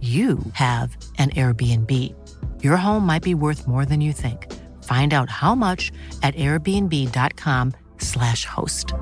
you have an Airbnb. Your home might be worth more than you think. Find out how much at airbnb.com/slash host.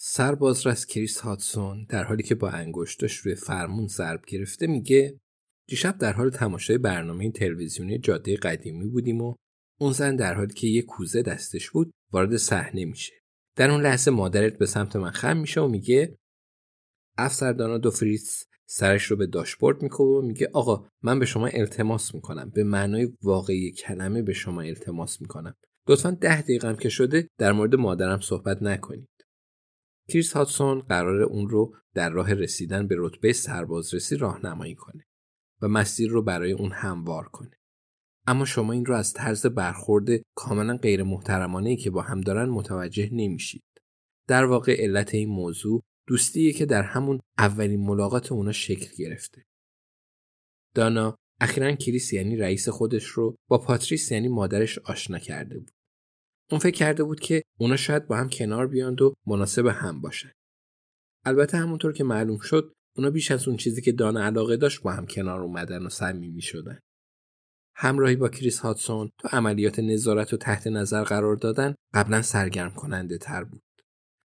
سربازرس کریس هاتسون در حالی که با انگشتش روی فرمون ضرب گرفته میگه دیشب در حال تماشای برنامه تلویزیونی جاده قدیمی بودیم و اون زن در حالی که یه کوزه دستش بود وارد صحنه میشه. در اون لحظه مادرت به سمت من خم میشه و میگه افسردانا دو فریتز سرش رو به داشبورد میکوبه و میگه آقا من به شما التماس می‌کنم. به معنای واقعی کلمه به شما التماس می‌کنم. لطفا ده دقیقم که شده در مورد مادرم صحبت نکنید. کریس هاتسون قرار اون رو در راه رسیدن به رتبه سربازرسی راهنمایی کنه و مسیر رو برای اون هموار کنه. اما شما این رو از طرز برخورد کاملا غیر محترمانه که با هم دارن متوجه نمیشید. در واقع علت این موضوع دوستیه که در همون اولین ملاقات اونا شکل گرفته. دانا اخیرا کریس یعنی رئیس خودش رو با پاتریس یعنی مادرش آشنا کرده بود. اون فکر کرده بود که اونا شاید با هم کنار بیاند و مناسب هم باشن. البته همونطور که معلوم شد اونا بیش از اون چیزی که دانا علاقه داشت با هم کنار اومدن و صمیمی شدن. همراهی با کریس هاتسون تو عملیات نظارت و تحت نظر قرار دادن قبلا سرگرم کننده تر بود.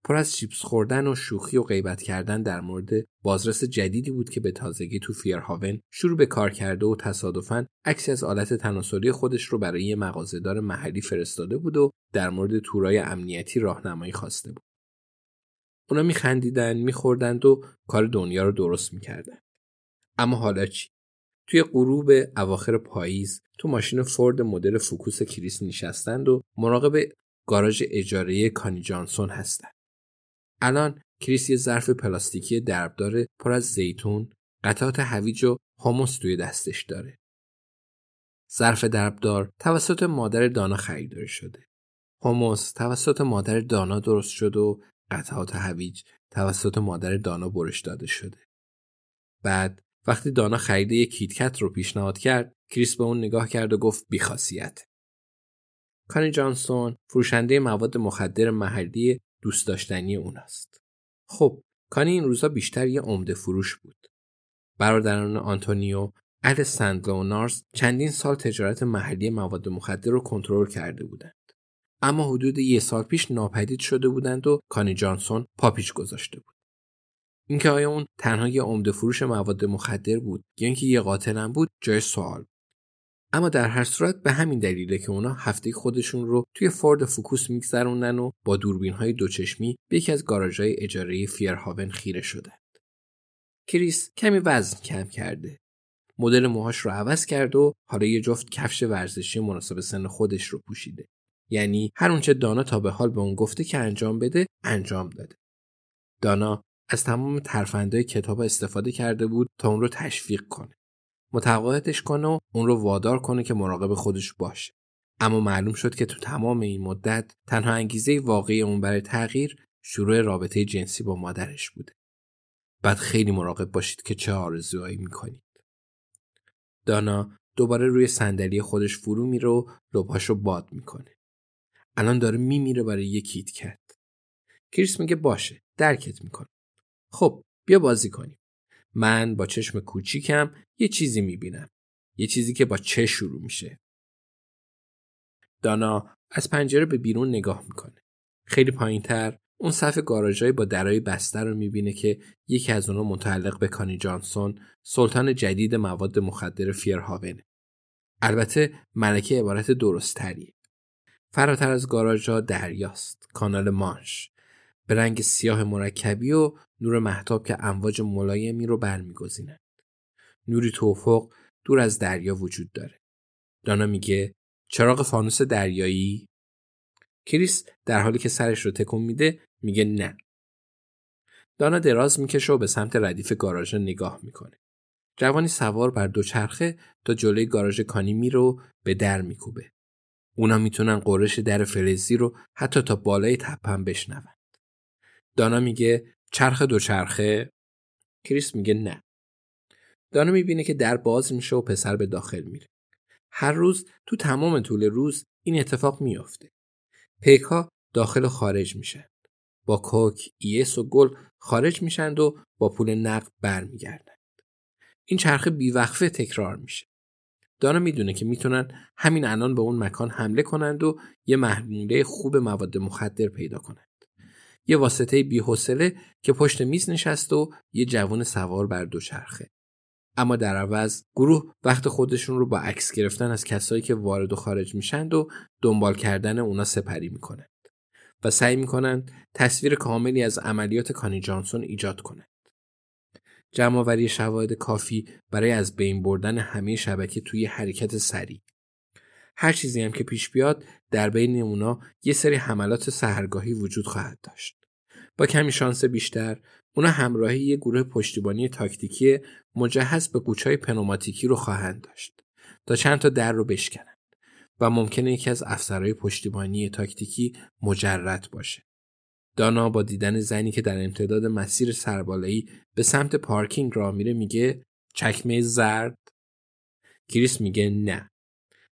پر از چیپس خوردن و شوخی و غیبت کردن در مورد بازرس جدیدی بود که به تازگی تو فیرهاون شروع به کار کرده و تصادفاً عکسی از آلت تناسلی خودش رو برای یه مغازهدار محلی فرستاده بود و در مورد تورای امنیتی راهنمایی خواسته بود. اونا میخندیدن، میخوردند و کار دنیا رو درست می‌کردن. اما حالا چی؟ توی غروب اواخر پاییز تو ماشین فورد مدل فوکوس کریس نشستند و مراقب گاراژ اجاره کانی جانسون هستند. الان کریس یه ظرف پلاستیکی دربدار پر از زیتون، قطعات هویج و هموس توی دستش داره. ظرف دربدار توسط مادر دانا خریداری شده. هموس توسط مادر دانا درست شده و قطعات هویج توسط مادر دانا برش داده شده. بعد وقتی دانا خرید یک KitKat رو پیشنهاد کرد کریس به اون نگاه کرد و گفت بیخاصیت. کانی جانسون فروشنده مواد مخدر محلی دوست داشتنی اوناست. خب کانی این روزا بیشتر یه عمده فروش بود. برادران آنتونیو اهل St Leonards چندین سال تجارت محلی مواد مخدر رو کنترل کرده بودند. اما حدود یه سال پیش ناپدید شده بودند و کانی جانسون پاپیچ گذاشته بود. اینکه آیا اون تنها یه عمده فروش مواد مخدر بود یا اینکه یه قاتلم بود جای سوال اما در هر صورت به همین دلیله که اونا هفته خودشون رو توی فورد فوکوس میگذروندن و با دوربین های دوچشمی به یکی از گاراژهای اجاره فیرهاون خیره شدند. کریس کمی وزن کم کرده. مدل موهاش رو عوض کرد و حالا یه جفت کفش ورزشی مناسب سن خودش رو پوشیده. یعنی هر اونچه دانا تا به حال به اون گفته که انجام بده انجام داده. دانا از تمام ترفندهای کتاب استفاده کرده بود تا اون رو تشویق کنه. متقاعدش کنه و اون رو وادار کنه که مراقب خودش باشه. اما معلوم شد که تو تمام این مدت تنها انگیزه واقعی اون برای تغییر شروع رابطه جنسی با مادرش بوده. بعد خیلی مراقب باشید که چه آرزوهایی می‌کنید. دانا دوباره روی صندلی خودش فرو میره و لبهاش رو باد می‌کنه. الان داره میمیره برای یه کیت کت. کریس میگه باشه درکت می‌کنه. خب بیا بازی کنیم. من با چشم کوچیکم یه چیزی می‌بینم. یه چیزی که با چه شروع میشه. دانا از پنجره به بیرون نگاه می‌کنه. خیلی پایینتر اون صف گاراژهای با درای بسته رو می‌بینه که یکی از اونها متعلق به کانی جانسون سلطان جدید مواد مخدر فیرهاونه. البته ملکه عبارت درست تریه. فراتر از گاراژها دریاست. کانال مانش. به رنگ سیاه مرکبی و نور محتاب که امواج ملایمی رو برمیگزینند. نوری توفق دور از دریا وجود داره. دانا میگه چراغ فانوس دریایی کریس در حالی که سرش رو تکون میده میگه نه. دانا دراز می‌کشه و به سمت ردیف گاراژ نگاه می‌کنه. جوانی سوار بر دوچرخه تا جلوی گاراژ کانی میره و به در میکوبه. اونا می‌تونن قرش در فلزی رو حتی تا بالای تپم بشنوند. دانا میگه چرخ دوچرخه کریس میگه نه. دانا می‌بینه که در باز میشه و پسر به داخل میره. هر روز تو تمام طول روز این اتفاق میافته. پیک داخل و خارج میشن. با کوک، ایس و گل خارج میشند و با پول نقد برمیگردند. این چرخه بیوقفه تکرار میشه. دانا می‌دونه که می‌تونن همین الان به اون مکان حمله کنند و یه محموله خوب مواد مخدر پیدا کنند. یه واسطه بیحوصله که پشت میز نشست و یه جوان سوار بر دوچرخه. اما در عوض گروه وقت خودشون رو با عکس گرفتن از کسایی که وارد و خارج میشند و دنبال کردن اونا سپری می‌کنند و سعی می‌کنند تصویر کاملی از عملیات کانی جانسون ایجاد کنند. جمعآوری شواهد کافی برای از بین بردن همه شبکه توی حرکت سریع. هر چیزی هم که پیش بیاد در بین اونا یه سری حملات سهرگاهی وجود خواهد داشت. با کمی شانس بیشتر اونا همراهی یه گروه پشتیبانی تاکتیکی مجهز به قوچهای پنوماتیکی رو خواهند داشت تا چند تا در رو بشکنند و ممکنه یکی از افسرهای پشتیبانی تاکتیکی مجرد باشه. دانا با دیدن زنی که در امتداد مسیر سربالایی به سمت پارکینگ را میره میگه چکمه زرد کریس میگه نه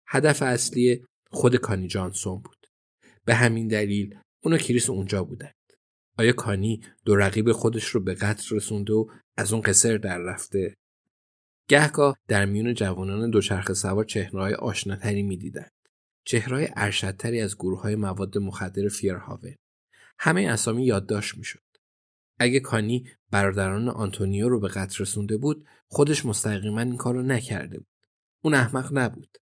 هدف اصلی خود کانی جانسون بود به همین دلیل اونو کریس اونجا بودن آیا کانی دو رقیب خودش رو به قتل رسونده و از اون قصر در رفته؟ گهگاه در میون جوانان دوچرخه سوار چهرههای آشناتری می‌دیدند. چهرهای ارشدتری از گروه های مواد مخدر فیرهاون. همه اسامی یادداشت می‌شد. اگه کانی برادران آنتونیو رو به قتل رسونده بود خودش مستقیما این کار رو نکرده بود. اون احمق نبود.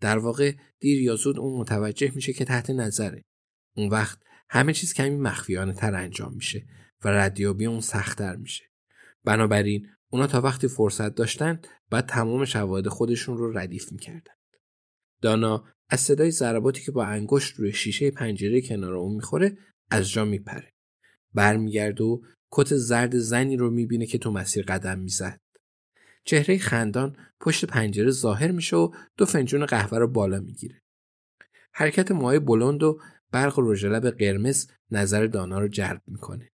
در واقع دیر یا زود اون متوجه میشه که تحت نظره. اون وقت همه چیز کمی مخفیانه تر انجام میشه و ردیابی اون سختتر میشه. بنابراین اونا تا وقتی فرصت داشتن بعد تمام شواهد خودشون رو ردیف می‌کردند. دانا از صدای ضرباتی که با انگشت روی شیشه پنجره کنار اون می‌خوره از جا میپره. برمیگرده و کت زرد زنی رو می‌بینه که تو مسیر قدم می‌زد. چهره خندان پشت پنجره ظاهر میشه و دو فنجون قهوه رو بالا می‌گیره. حرکت موهای بلند و برق رژ لب قرمز نظر دانا رو جلب می‌کنه.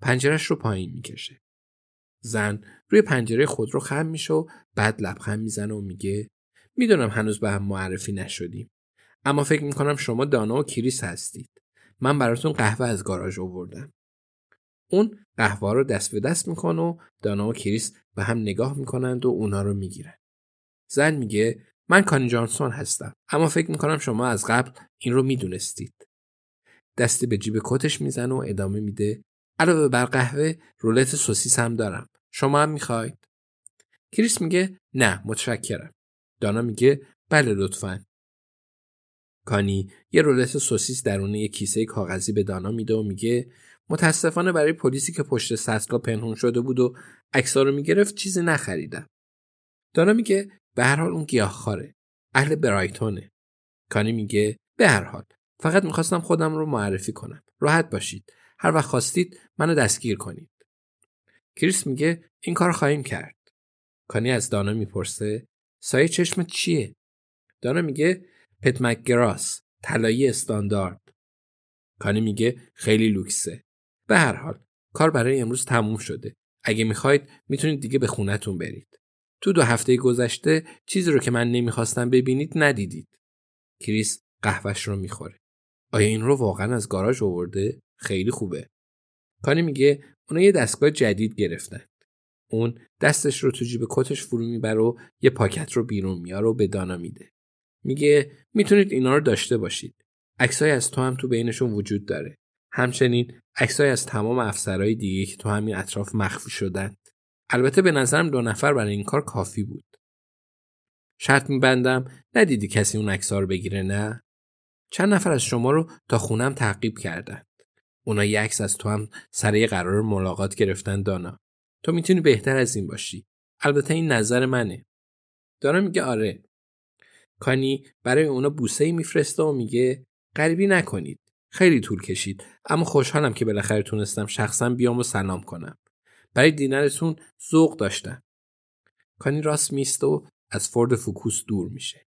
پنجرش رو پایین می‌کشه. زن روی پنجره خود رو خم میشه و بعد لبخند می‌زنه و میگه می‌دونم هنوز به هم معرفی نشدیم. اما فکر می‌کنم شما دانا و کریس هستید. من براتون قهوه از گاراژ آوردم. اون قهوه رو دست به دست می‌کنه و دانا و کریس به هم نگاه می‌کنند و اونا رو می‌گیرن. زن میگه من کانی جانسون هستم اما فکر می‌کنم شما از قبل این رو می‌دونستید. دستی به جیب کتش می‌زنه و ادامه میده علاوه بر قهوه رولت سوسیس هم دارم شما هم می‌خواید کریس میگه نه متشکرم دانا میگه بله لطفا کانی یه رولت سوسیس درون یه کیسه کاغذی به دانا میده و میگه متاسفانه برای پلیسی که پشت سطلا پنهون شده بود و عکسا رو می‌گرفت چیزی نخریدم. دانا میگه به هر حال اون گیاهخواره اهل برایتونه. کانی میگه به هر حال. فقط می‌خواستم خودم رو معرفی کنم. راحت باشید. هر وقت خواستید منو دستگیر کنید. کریس میگه این کار خواهیم کرد. کانی از دانا می‌پرسه سایه چشمت چیه؟ دانا میگه پت مکگراس طلایی استاندارد. کانی میگه خیلی لوکسه. به هر حال کار برای امروز تموم شده. اگه می‌خواید می‌تونید دیگه به خونتون برید. تو دو هفته گذشته چیزی رو که من نمی‌خواستم ببینید ندیدید. کریس قهوهش رو می‌خوره. آیا این رو واقعا از گاراژ آورده؟ خیلی خوبه. کانی میگه اونا یه دستگاه جدید گرفتن. اون دستش رو تو جیب کتش فرو می‌بره و یه پاکت رو بیرون میاره و به دانا میده. میگه می‌تونید اینا رو داشته باشید. عکسای از تو هم تو بینشون وجود داره. همچنین عکسای از تمام افسرهای دیگه که تو همین اطراف مخفی شدن. البته به نظرم دو نفر برای این کار کافی بود. شرط میبندم ندیدی کسی اون عکس‌ها رو بگیره نه؟ چند نفر از شما رو تا خونم تعقیب کردن. اونا یه عکس از تو هم سر قرار ملاقات گرفتن دانا. تو می‌تونی بهتر از این باشی. البته این نظر منه. دانا میگه آره. کانی برای اونا بوسه میفرسته و میگه غریبی نکنید. خیلی طول کشید. اما خوشحالم که بالاخره تونستم شخصا بیام و سلام کنم. برای دینرتون ذوق داشتم. کانی راست میسته و از فورد فوکوس دور میشه.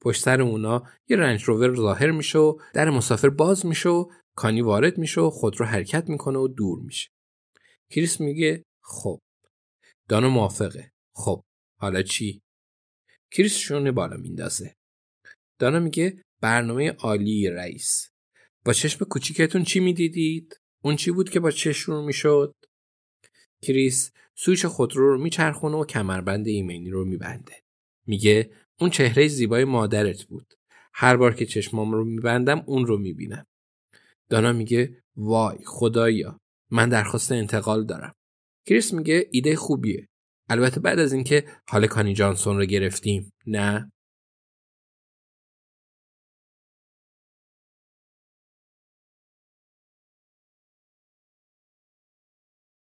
پشت سر اونا یه رنج روور ظاهر میشه و در مسافر باز میشه و کانی وارد میشه و خود رو حرکت می‌کنه و دور میشه. کریس میگه خب. دانا موافقه. خب. حالا چی؟ کریس شونه بالا میندازه. دانا میگه برنامه عالی رئیس. با چشم کوچیکتون چی می‌دیدید؟ اون چی بود که با چشم رو می‌شد؟ کریس سویچ خودرو رو میچرخونه و کمربند ایمنی رو میبنده. میگه اون چهره زیبای مادرت بود. هر بار که چشمام رو میبندم اون رو می‌بینم. دانا میگه وای خدایا من درخواست انتقال دارم. کریس میگه ایده خوبیه. البته بعد از اینکه حال کانی جانسون رو گرفتیم نه؟